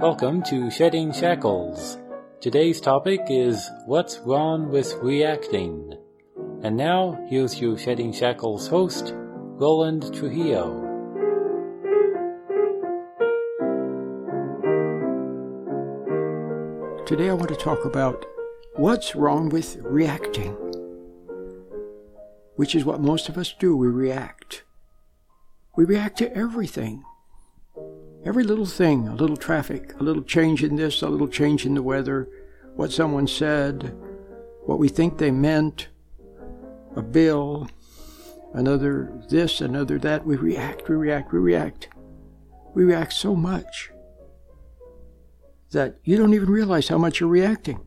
Welcome to Shedding Shackles. Today's topic is What's Wrong with Reacting? And now, here's your Shedding Shackles host, Roland Trujillo. Today I want to talk about what's wrong with reacting, which is what most of us do. We react. We react to everything. Every little thing, a little traffic, a little change in this, a little change in the weather, what someone said, what we think they meant, a bill, another this, another that. We react, we react, we react. We react so much that you don't even realize how much you're reacting.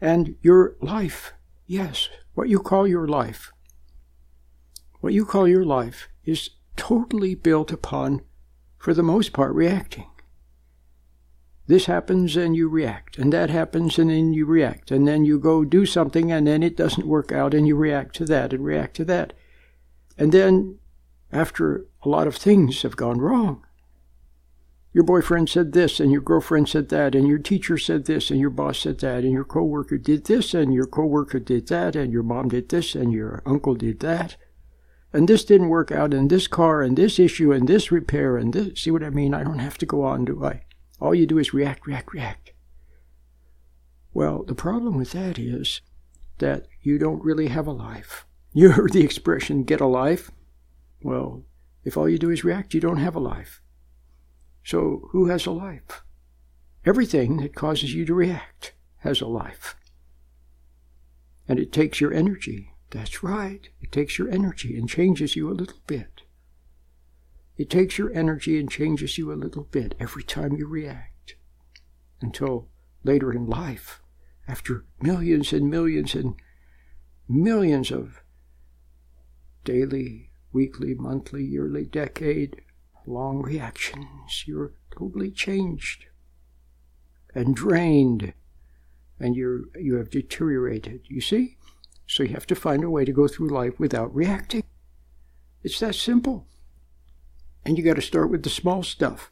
And your life, yes, what you call your life, what you call your life is totally built upon for the most part, reacting. This happens and you react, and that happens and then you react, and then you go do something and then it doesn't work out and you react to that and react to that. And then, after a lot of things have gone wrong, your boyfriend said this and your girlfriend said that and your teacher said this and your boss said that and your coworker did this and your coworker did that and your mom did this and your uncle did that and this didn't work out, and this car, and this issue, and this repair, and this. See what I mean? I don't have to go on, do I? All you do is react, react, react. Well, the problem with that is that you don't really have a life. You heard the expression, get a life? Well, if all you do is react, you don't have a life. So, who has a life? Everything that causes you to react has a life. And it takes your energy that's right. It takes your energy and changes you a little bit. It takes your energy and changes you a little bit every time you react. Until later in life, after millions and millions and millions of daily, weekly, monthly, yearly, decade long reactions, you're totally changed and drained and you you have deteriorated. You see? So you have to find a way to go through life without reacting. It's that simple. And you got to start with the small stuff.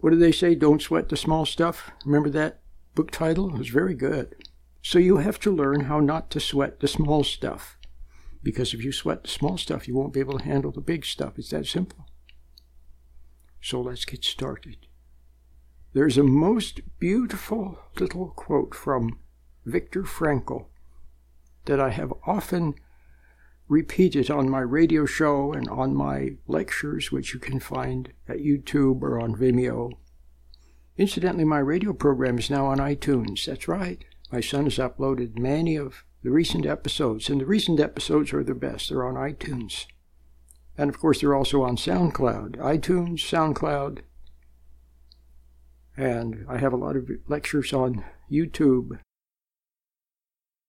What do they say? Don't sweat the small stuff. Remember that book title? It was very good. So you have to learn how not to sweat the small stuff. Because if you sweat the small stuff, you won't be able to handle the big stuff. It's that simple. So let's get started. There's a most beautiful little quote from Viktor Frankl that I have often repeated on my radio show and on my lectures, which you can find at YouTube or on Vimeo. Incidentally, my radio program is now on iTunes. That's right. My son has uploaded many of the recent episodes, and the recent episodes are the best. They're on iTunes. And of course, they're also on SoundCloud, iTunes, SoundCloud. And I have a lot of lectures on YouTube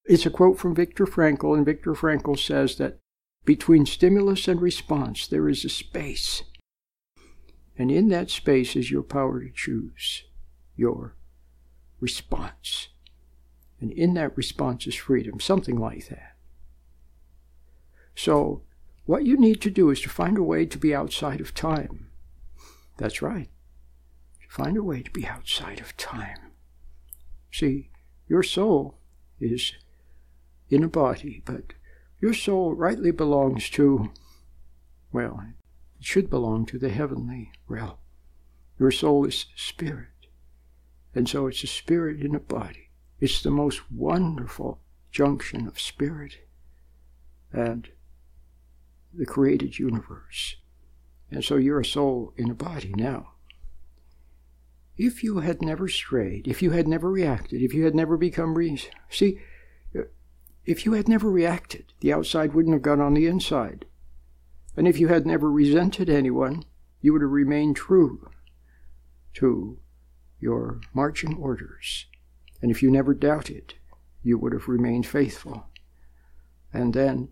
it's a quote from Viktor Frankl, and Viktor Frankl says that between stimulus and response, there is a space. And in that space is your power to choose your response. And in that response is freedom, something like that. So, what you need to do is to find a way to be outside of time. That's right. Find a way to be outside of time. See, your soul is in a body, but your soul rightly belongs to, well, it should belong to the heavenly realm. Your soul is spirit. And so it's a spirit in a body. It's the most wonderful junction of spirit and the created universe. And so you're a soul in a body now. If you had never strayed, if you had never reacted, if you had never become re- see, if you had never reacted, the outside wouldn't have gone on the inside. And if you had never resented anyone, you would have remained true to your marching orders. And if you never doubted, you would have remained faithful. And then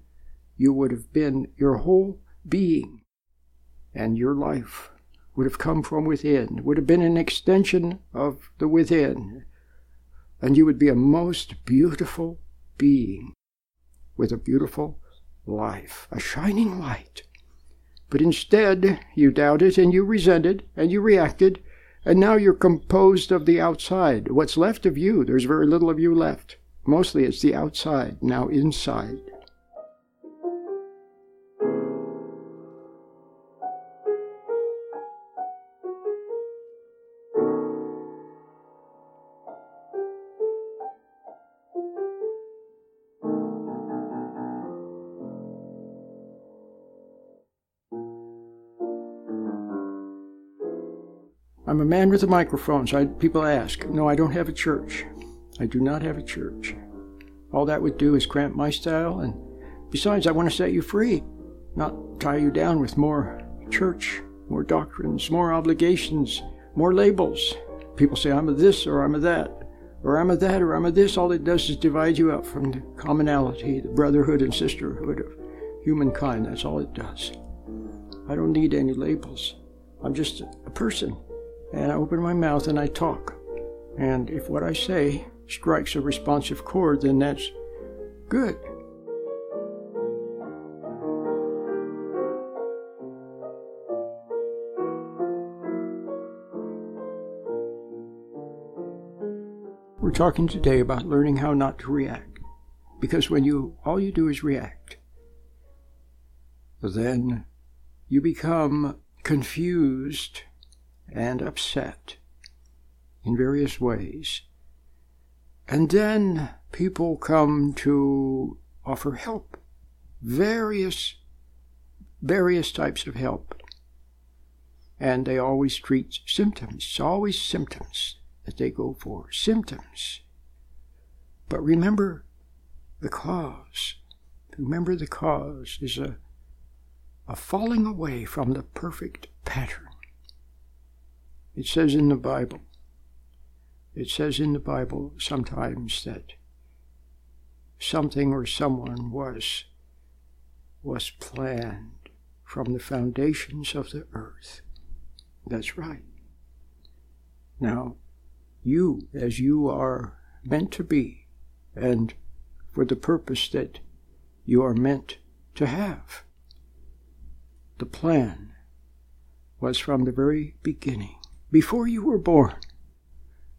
you would have been your whole being, and your life would have come from within, would have been an extension of the within, and you would be a most beautiful being with a beautiful life, a shining light. But instead, you doubted and you resented and you reacted, and now you're composed of the outside. What's left of you, there's very little of you left. Mostly it's the outside, now inside. Man with a microphone, so I, people ask. No, I don't have a church. I do not have a church. All that would do is cramp my style, and besides, I want to set you free, not tie you down with more church, more doctrines, more obligations, more labels. People say, I'm a this or I'm a that, or I'm a that or I'm a this. All it does is divide you up from the commonality, the brotherhood and sisterhood of humankind. That's all it does. I don't need any labels. I'm just a person and I open my mouth and I talk. And if what I say strikes a responsive chord, then that's good. We're talking today about learning how not to react. Because when you all you do is react, then you become confused and upset in various ways. And then people come to offer help, various, various types of help. And they always treat symptoms, it's always symptoms that they go for, symptoms. But remember the cause. Remember the cause is a, a falling away from the perfect pattern. It says in the Bible, it says in the Bible sometimes that something or someone was was planned from the foundations of the earth. That's right. Now, you, as you are meant to be, and for the purpose that you are meant to have, the plan was from the very beginning before you were born.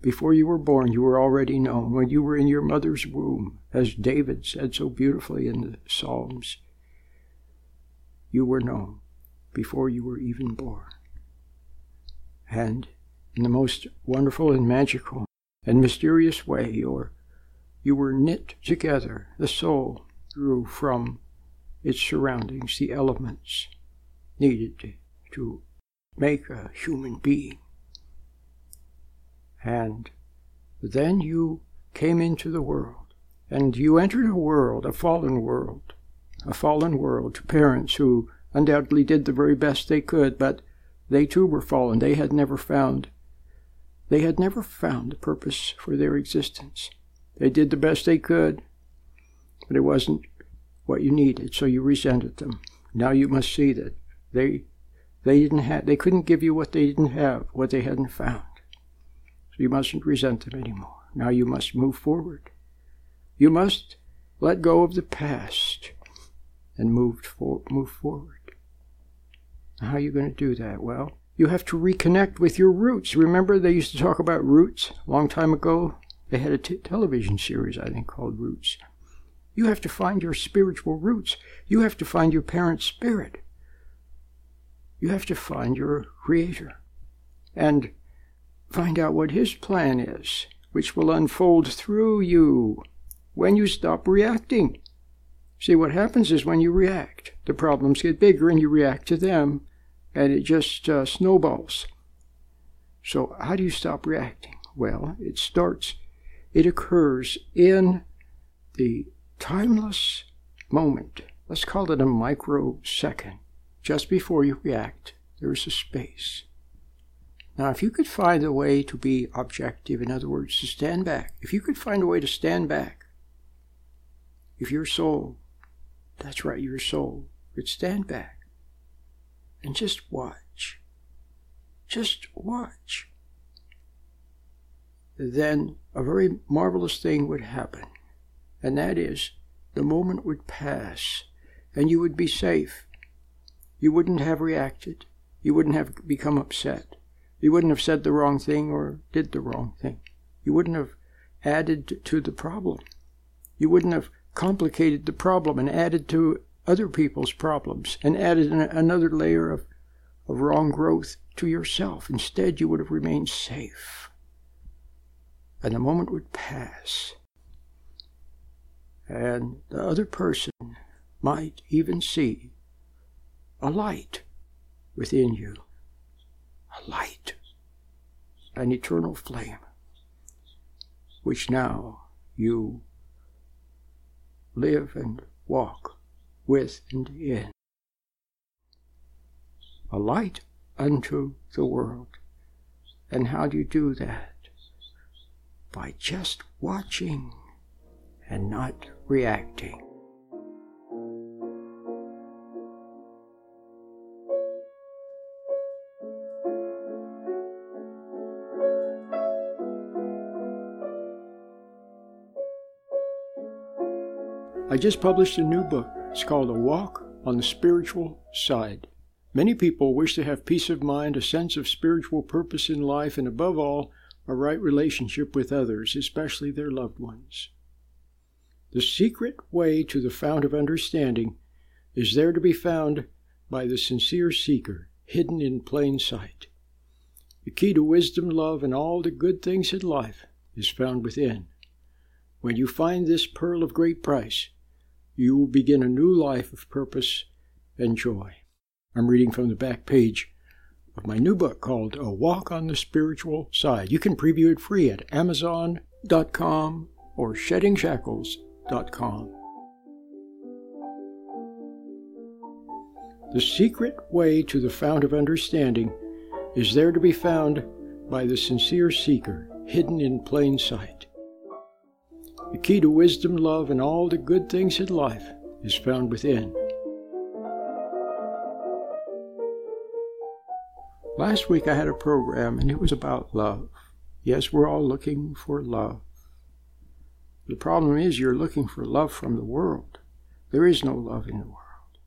Before you were born, you were already known. When you were in your mother's womb, as David said so beautifully in the Psalms, you were known before you were even born. And in the most wonderful and magical and mysterious way, your, you were knit together. The soul grew from its surroundings, the elements needed to make a human being. And then you came into the world, and you entered a world, a fallen world, a fallen world to parents who undoubtedly did the very best they could, but they too were fallen. They had never found they had never found a purpose for their existence. They did the best they could, but it wasn't what you needed, so you resented them. Now you must see that they they didn't have they couldn't give you what they didn't have, what they hadn't found. You mustn't resent them anymore. Now you must move forward. You must let go of the past and move, for, move forward. How are you going to do that? Well, you have to reconnect with your roots. Remember, they used to talk about roots a long time ago? They had a t- television series, I think, called Roots. You have to find your spiritual roots. You have to find your parent spirit. You have to find your creator. And find out what His plan is, which will unfold through you when you stop reacting. See, what happens is when you react, the problems get bigger and you react to them, and it just uh, snowballs. So, how do you stop reacting? Well, it starts, it occurs in the timeless moment. Let's call it a microsecond. Just before you react, there's a space. Now, if you could find a way to be objective, in other words, to stand back, if you could find a way to stand back, if your soul, that's right, your soul, could stand back and just watch, just watch, then a very marvelous thing would happen. And that is, the moment would pass and you would be safe. You wouldn't have reacted. You wouldn't have become upset. You wouldn't have said the wrong thing or did the wrong thing. You wouldn't have added to the problem. You wouldn't have complicated the problem and added to other people's problems and added another layer of, of wrong growth to yourself. Instead, you would have remained safe. And the moment would pass. And the other person might even see a light within you. A light. An eternal flame. Which now you live and walk with and in. A light unto the world. And how do you do that? By just watching and not reacting. I just published a new book. It's called A Walk on the Spiritual Side. Many people wish to have peace of mind, a sense of spiritual purpose in life, and above all, a right relationship with others, especially their loved ones. The secret way to the fount of understanding is there to be found by the sincere seeker, hidden in plain sight. The key to wisdom, love, and all the good things in life is found within. When you find this pearl of great price, you will begin a new life of purpose and joy. I'm reading from the back page of my new book called A Walk on the Spiritual Side. You can preview it free at Amazon.com or SheddingShackles.com. The secret way to the fount of understanding is there to be found by the sincere seeker, hidden in plain sight. The key to wisdom, love, and all the good things in life is found within. Last week I had a program and it was about love. Yes, we're all looking for love. The problem is you're looking for love from the world. There is no love in the world.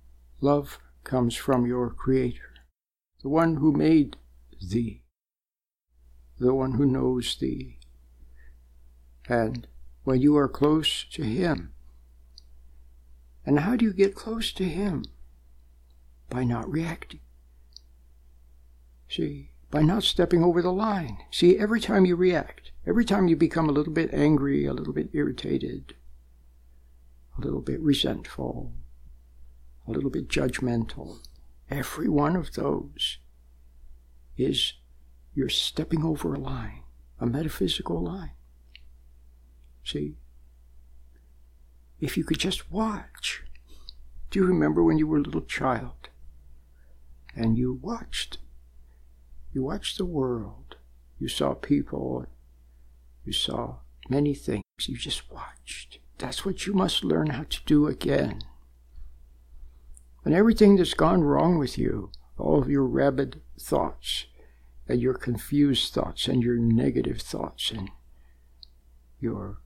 Love comes from your Creator, the one who made thee, the one who knows thee, and when you are close to Him. And how do you get close to Him? By not reacting. See, by not stepping over the line. See, every time you react, every time you become a little bit angry, a little bit irritated, a little bit resentful, a little bit judgmental, every one of those is you're stepping over a line, a metaphysical line. See? If you could just watch. Do you remember when you were a little child and you watched? You watched the world. You saw people. You saw many things. You just watched. That's what you must learn how to do again. And everything that's gone wrong with you, all of your rabid thoughts, and your confused thoughts, and your negative thoughts, and your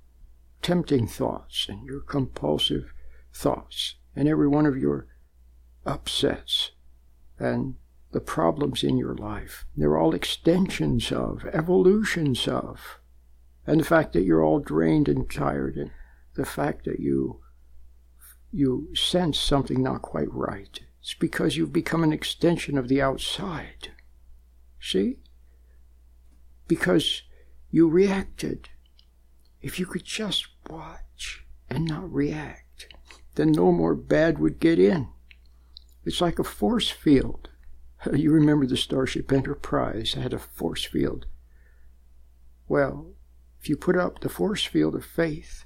tempting thoughts and your compulsive thoughts and every one of your upsets and the problems in your life. They're all extensions of, evolutions of. And the fact that you're all drained and tired and the fact that you you sense something not quite right. It's because you've become an extension of the outside. See? Because you reacted if you could just watch and not react, then no more bad would get in. It's like a force field. You remember the Starship Enterprise had a force field. Well, if you put up the force field of faith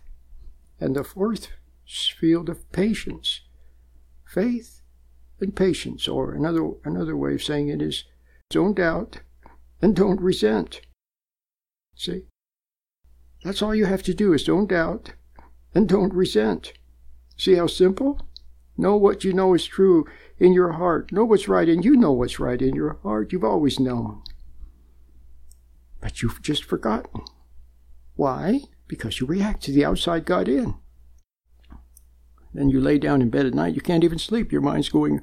and the force field of patience, faith and patience, or another another way of saying it is don't doubt and don't resent. See? That's all you have to do is don't doubt and don't resent. See how simple? Know what you know is true in your heart. Know what's right, and you know what's right in your heart. You've always known. But you've just forgotten. Why? Because you react to the outside God in. Then you lay down in bed at night, you can't even sleep. Your mind's going,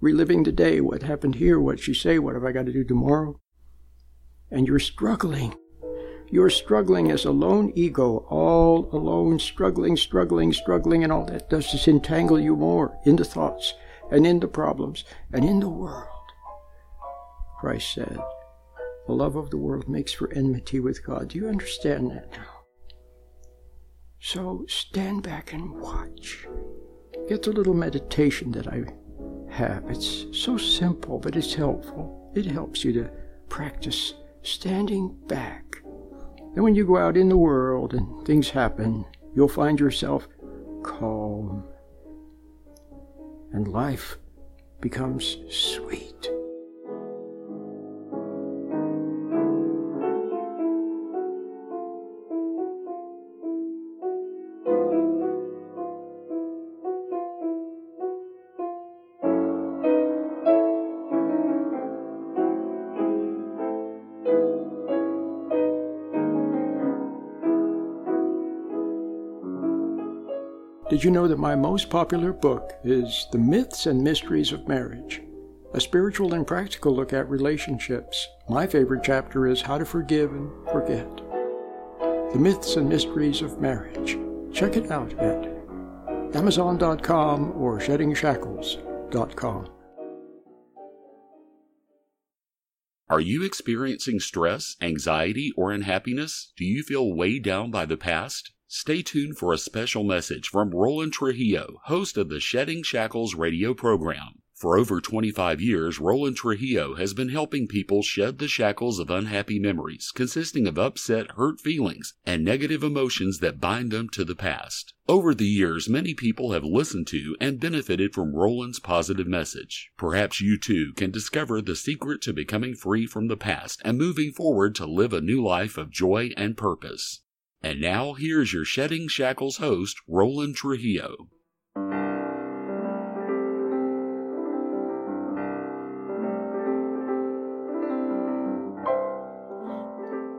reliving the day. What happened here? What'd she say? What have I got to do tomorrow? And you're struggling. You're struggling as a lone ego, all alone, struggling, struggling, struggling, and all that does is entangle you more in the thoughts and in the problems and in the world. Christ said, The love of the world makes for enmity with God. Do you understand that now? So stand back and watch. Get the little meditation that I have. It's so simple, but it's helpful. It helps you to practice standing back. Then, when you go out in the world and things happen, you'll find yourself calm. And life becomes sweet. You know that my most popular book is The Myths and Mysteries of Marriage? A spiritual and practical look at relationships. My favorite chapter is How to Forgive and Forget. The Myths and Mysteries of Marriage. Check it out at Amazon.com or SheddingShackles.com. Are you experiencing stress, anxiety, or unhappiness? Do you feel weighed down by the past? Stay tuned for a special message from Roland Trujillo, host of the Shedding Shackles radio program. For over 25 years, Roland Trujillo has been helping people shed the shackles of unhappy memories, consisting of upset, hurt feelings, and negative emotions that bind them to the past. Over the years, many people have listened to and benefited from Roland's positive message. Perhaps you too can discover the secret to becoming free from the past and moving forward to live a new life of joy and purpose. And now here's your Shedding Shackles host, Roland Trujillo.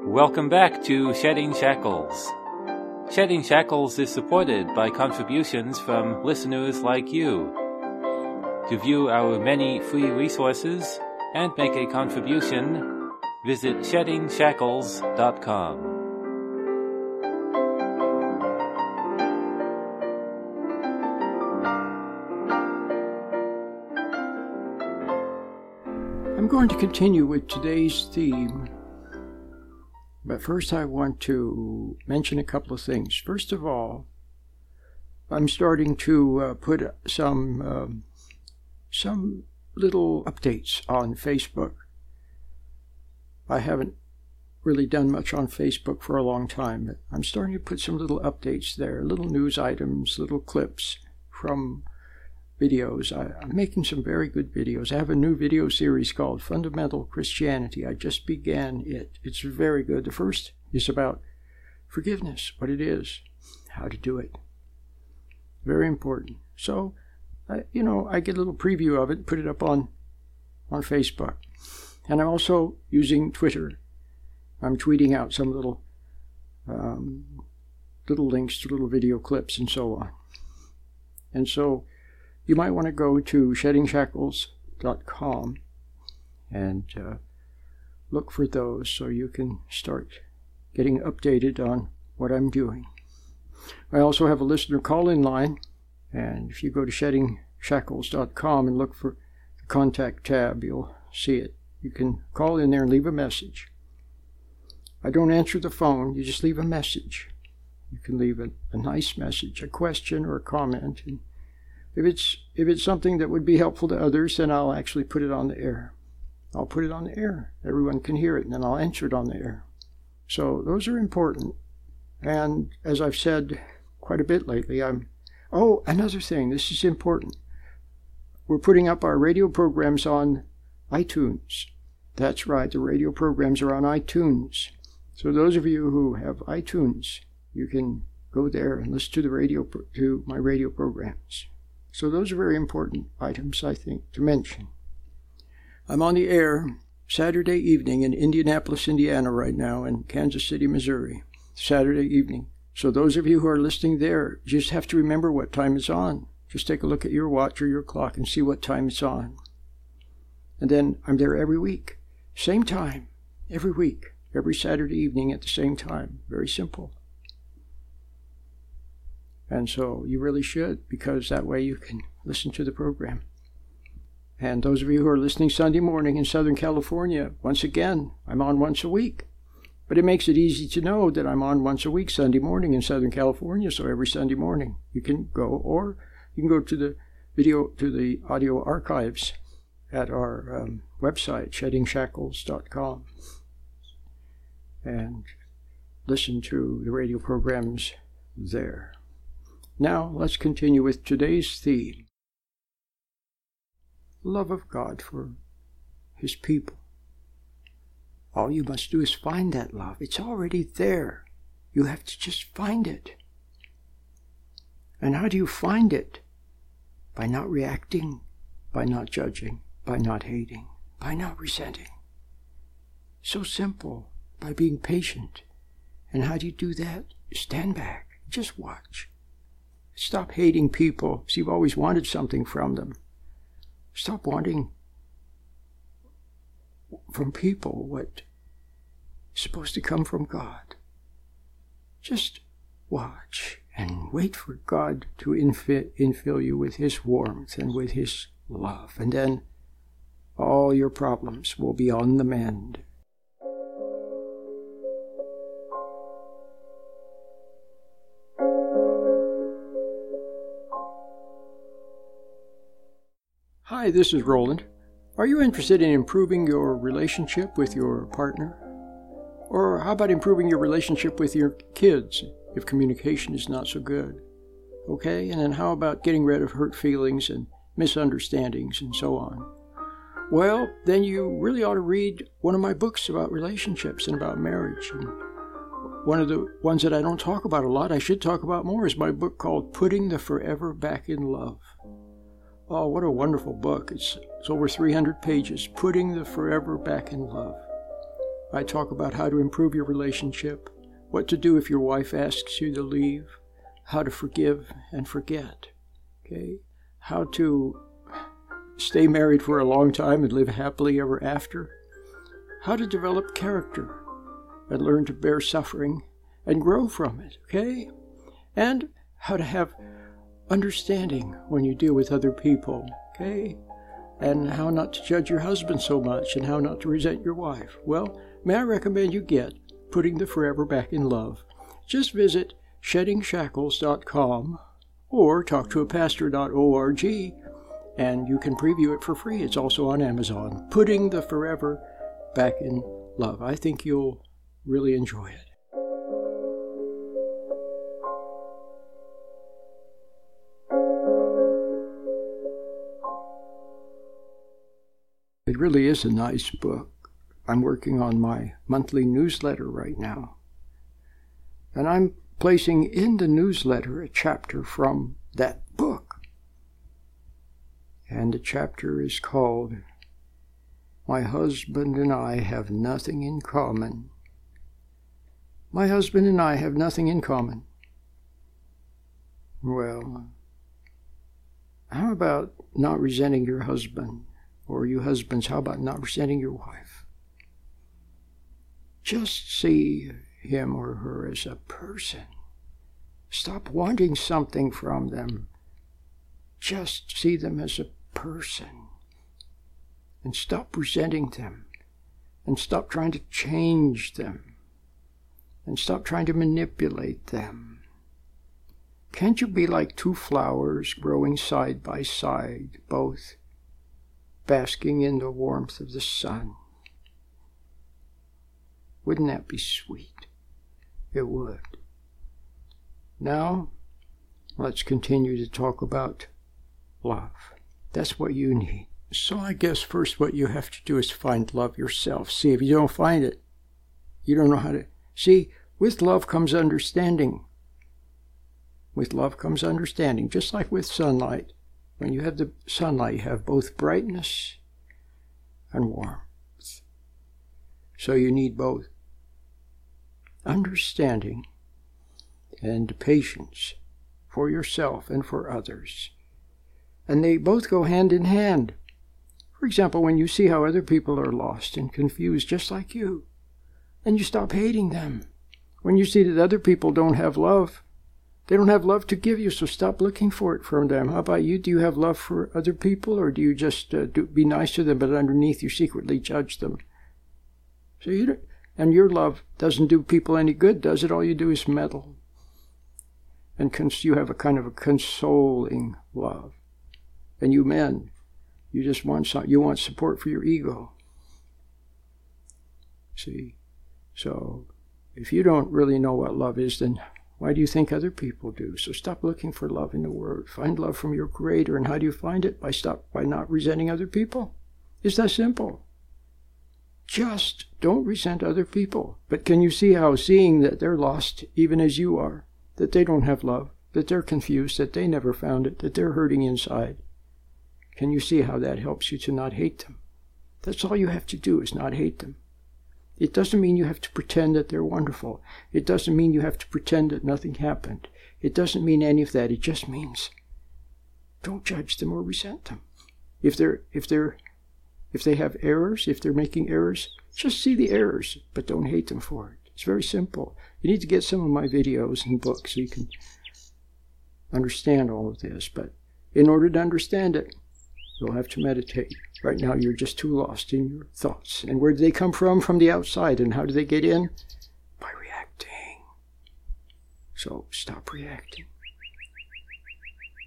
Welcome back to Shedding Shackles. Shedding Shackles is supported by contributions from listeners like you. To view our many free resources and make a contribution, visit sheddingshackles.com. going to continue with today's theme, but first I want to mention a couple of things. First of all, I'm starting to uh, put some um, some little updates on Facebook. I haven't really done much on Facebook for a long time, but I'm starting to put some little updates there, little news items, little clips from videos. I, am making some very good videos. I have a new video series called Fundamental Christianity. I just began it. It's very good. The first is about forgiveness, what it is, how to do it. Very important. So, I, you know, I get a little preview of it, put it up on on Facebook, and I'm also using Twitter. I'm tweeting out some little um, little links to little video clips and so on. And so you might want to go to sheddingshackles.com and uh, look for those so you can start getting updated on what I'm doing. I also have a listener call in line, and if you go to sheddingshackles.com and look for the contact tab, you'll see it. You can call in there and leave a message. I don't answer the phone, you just leave a message. You can leave a, a nice message, a question or a comment, and if it's if it's something that would be helpful to others, then I'll actually put it on the air. I'll put it on the air. Everyone can hear it, and then I'll answer it on the air. So those are important. And as I've said quite a bit lately, I'm oh another thing. This is important. We're putting up our radio programs on iTunes. That's right. The radio programs are on iTunes. So those of you who have iTunes, you can go there and listen to the radio to my radio programs. So those are very important items, I think, to mention. I'm on the air Saturday evening in Indianapolis, Indiana, right now, and Kansas City, Missouri. Saturday evening. So, those of you who are listening there, just have to remember what time it's on. Just take a look at your watch or your clock and see what time it's on. And then I'm there every week. Same time, every week, every Saturday evening at the same time. Very simple. And so you really should, because that way you can listen to the program. And those of you who are listening Sunday morning in Southern California, once again, I'm on once a week. But it makes it easy to know that I'm on once a week Sunday morning in Southern California. So every Sunday morning you can go, or you can go to the video, to the audio archives at our um, website, sheddingshackles.com, and listen to the radio programs there. Now let's continue with today's theme love of God for His people. All you must do is find that love. It's already there. You have to just find it. And how do you find it? By not reacting, by not judging, by not hating, by not resenting. So simple, by being patient. And how do you do that? Stand back, just watch. Stop hating people. See, you've always wanted something from them. Stop wanting from people what is supposed to come from God. Just watch and wait for God to infi- infill you with His warmth and with His love. And then all your problems will be on the mend. Hi, this is Roland. Are you interested in improving your relationship with your partner? Or how about improving your relationship with your kids if communication is not so good? Okay, and then how about getting rid of hurt feelings and misunderstandings and so on? Well, then you really ought to read one of my books about relationships and about marriage. And one of the ones that I don't talk about a lot, I should talk about more, is my book called Putting the Forever Back in Love. Oh, what a wonderful book. It's, it's over 300 pages, Putting the Forever Back in Love. I talk about how to improve your relationship, what to do if your wife asks you to leave, how to forgive and forget, okay? How to stay married for a long time and live happily ever after, how to develop character and learn to bear suffering and grow from it, okay? And how to have understanding when you deal with other people, okay? And how not to judge your husband so much and how not to resent your wife. Well, may I recommend you get Putting the Forever Back in Love? Just visit sheddingshackles.com or talk to a pastor.org and you can preview it for free. It's also on Amazon. Putting the Forever Back in Love. I think you'll really enjoy it. It really is a nice book. I'm working on my monthly newsletter right now. And I'm placing in the newsletter a chapter from that book. And the chapter is called My Husband and I Have Nothing in Common. My husband and I have nothing in common. Well, how about not resenting your husband? Or you husbands, how about not resenting your wife? Just see him or her as a person. Stop wanting something from them. Just see them as a person. And stop resenting them. And stop trying to change them. And stop trying to manipulate them. Can't you be like two flowers growing side by side, both basking in the warmth of the sun. Wouldn't that be sweet? It would. Now, let's continue to talk about love. That's what you need. So, I guess first what you have to do is find love yourself. See, if you don't find it, you don't know how to. See, with love comes understanding. With love comes understanding, just like with sunlight. When you have the sunlight, you have both brightness and warmth. So you need both. Understanding and patience for yourself and for others. And they both go hand in hand. For example, when you see how other people are lost and confused just like you, then you stop hating them. When you see that other people don't have love, they don't have love to give you, so stop looking for it from them. How about you? Do you have love for other people, or do you just uh, do, be nice to them, but underneath you secretly judge them? So you don't, and your love doesn't do people any good, does it? All you do is meddle. And cons- you have a kind of a consoling love. And you men, you just want some, you want support for your ego. See, so if you don't really know what love is, then why do you think other people do? So stop looking for love in the world. Find love from your Creator. And how do you find it? By stop by not resenting other people. It's that simple. Just don't resent other people. But can you see how seeing that they're lost, even as you are, that they don't have love, that they're confused, that they never found it, that they're hurting inside? Can you see how that helps you to not hate them? That's all you have to do is not hate them. It doesn't mean you have to pretend that they're wonderful. It doesn't mean you have to pretend that nothing happened. It doesn't mean any of that. It just means don't judge them or resent them. If they're if they're if they have errors, if they're making errors, just see the errors, but don't hate them for it. It's very simple. You need to get some of my videos and books so you can understand all of this. But in order to understand it, you'll have to meditate. Right now, you're just too lost in your thoughts. And where do they come from? From the outside. And how do they get in? By reacting. So stop reacting.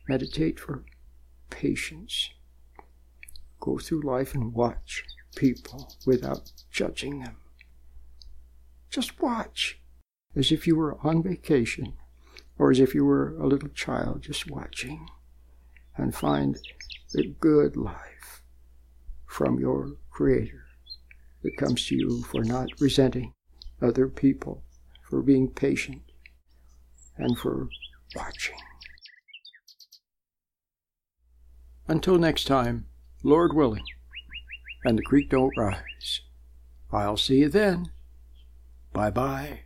Meditate for patience. Go through life and watch people without judging them. Just watch as if you were on vacation or as if you were a little child just watching and find the good life from your Creator that comes to you for not resenting other people, for being patient, and for watching. Until next time, Lord willing, and the creek don't rise. I'll see you then. Bye bye.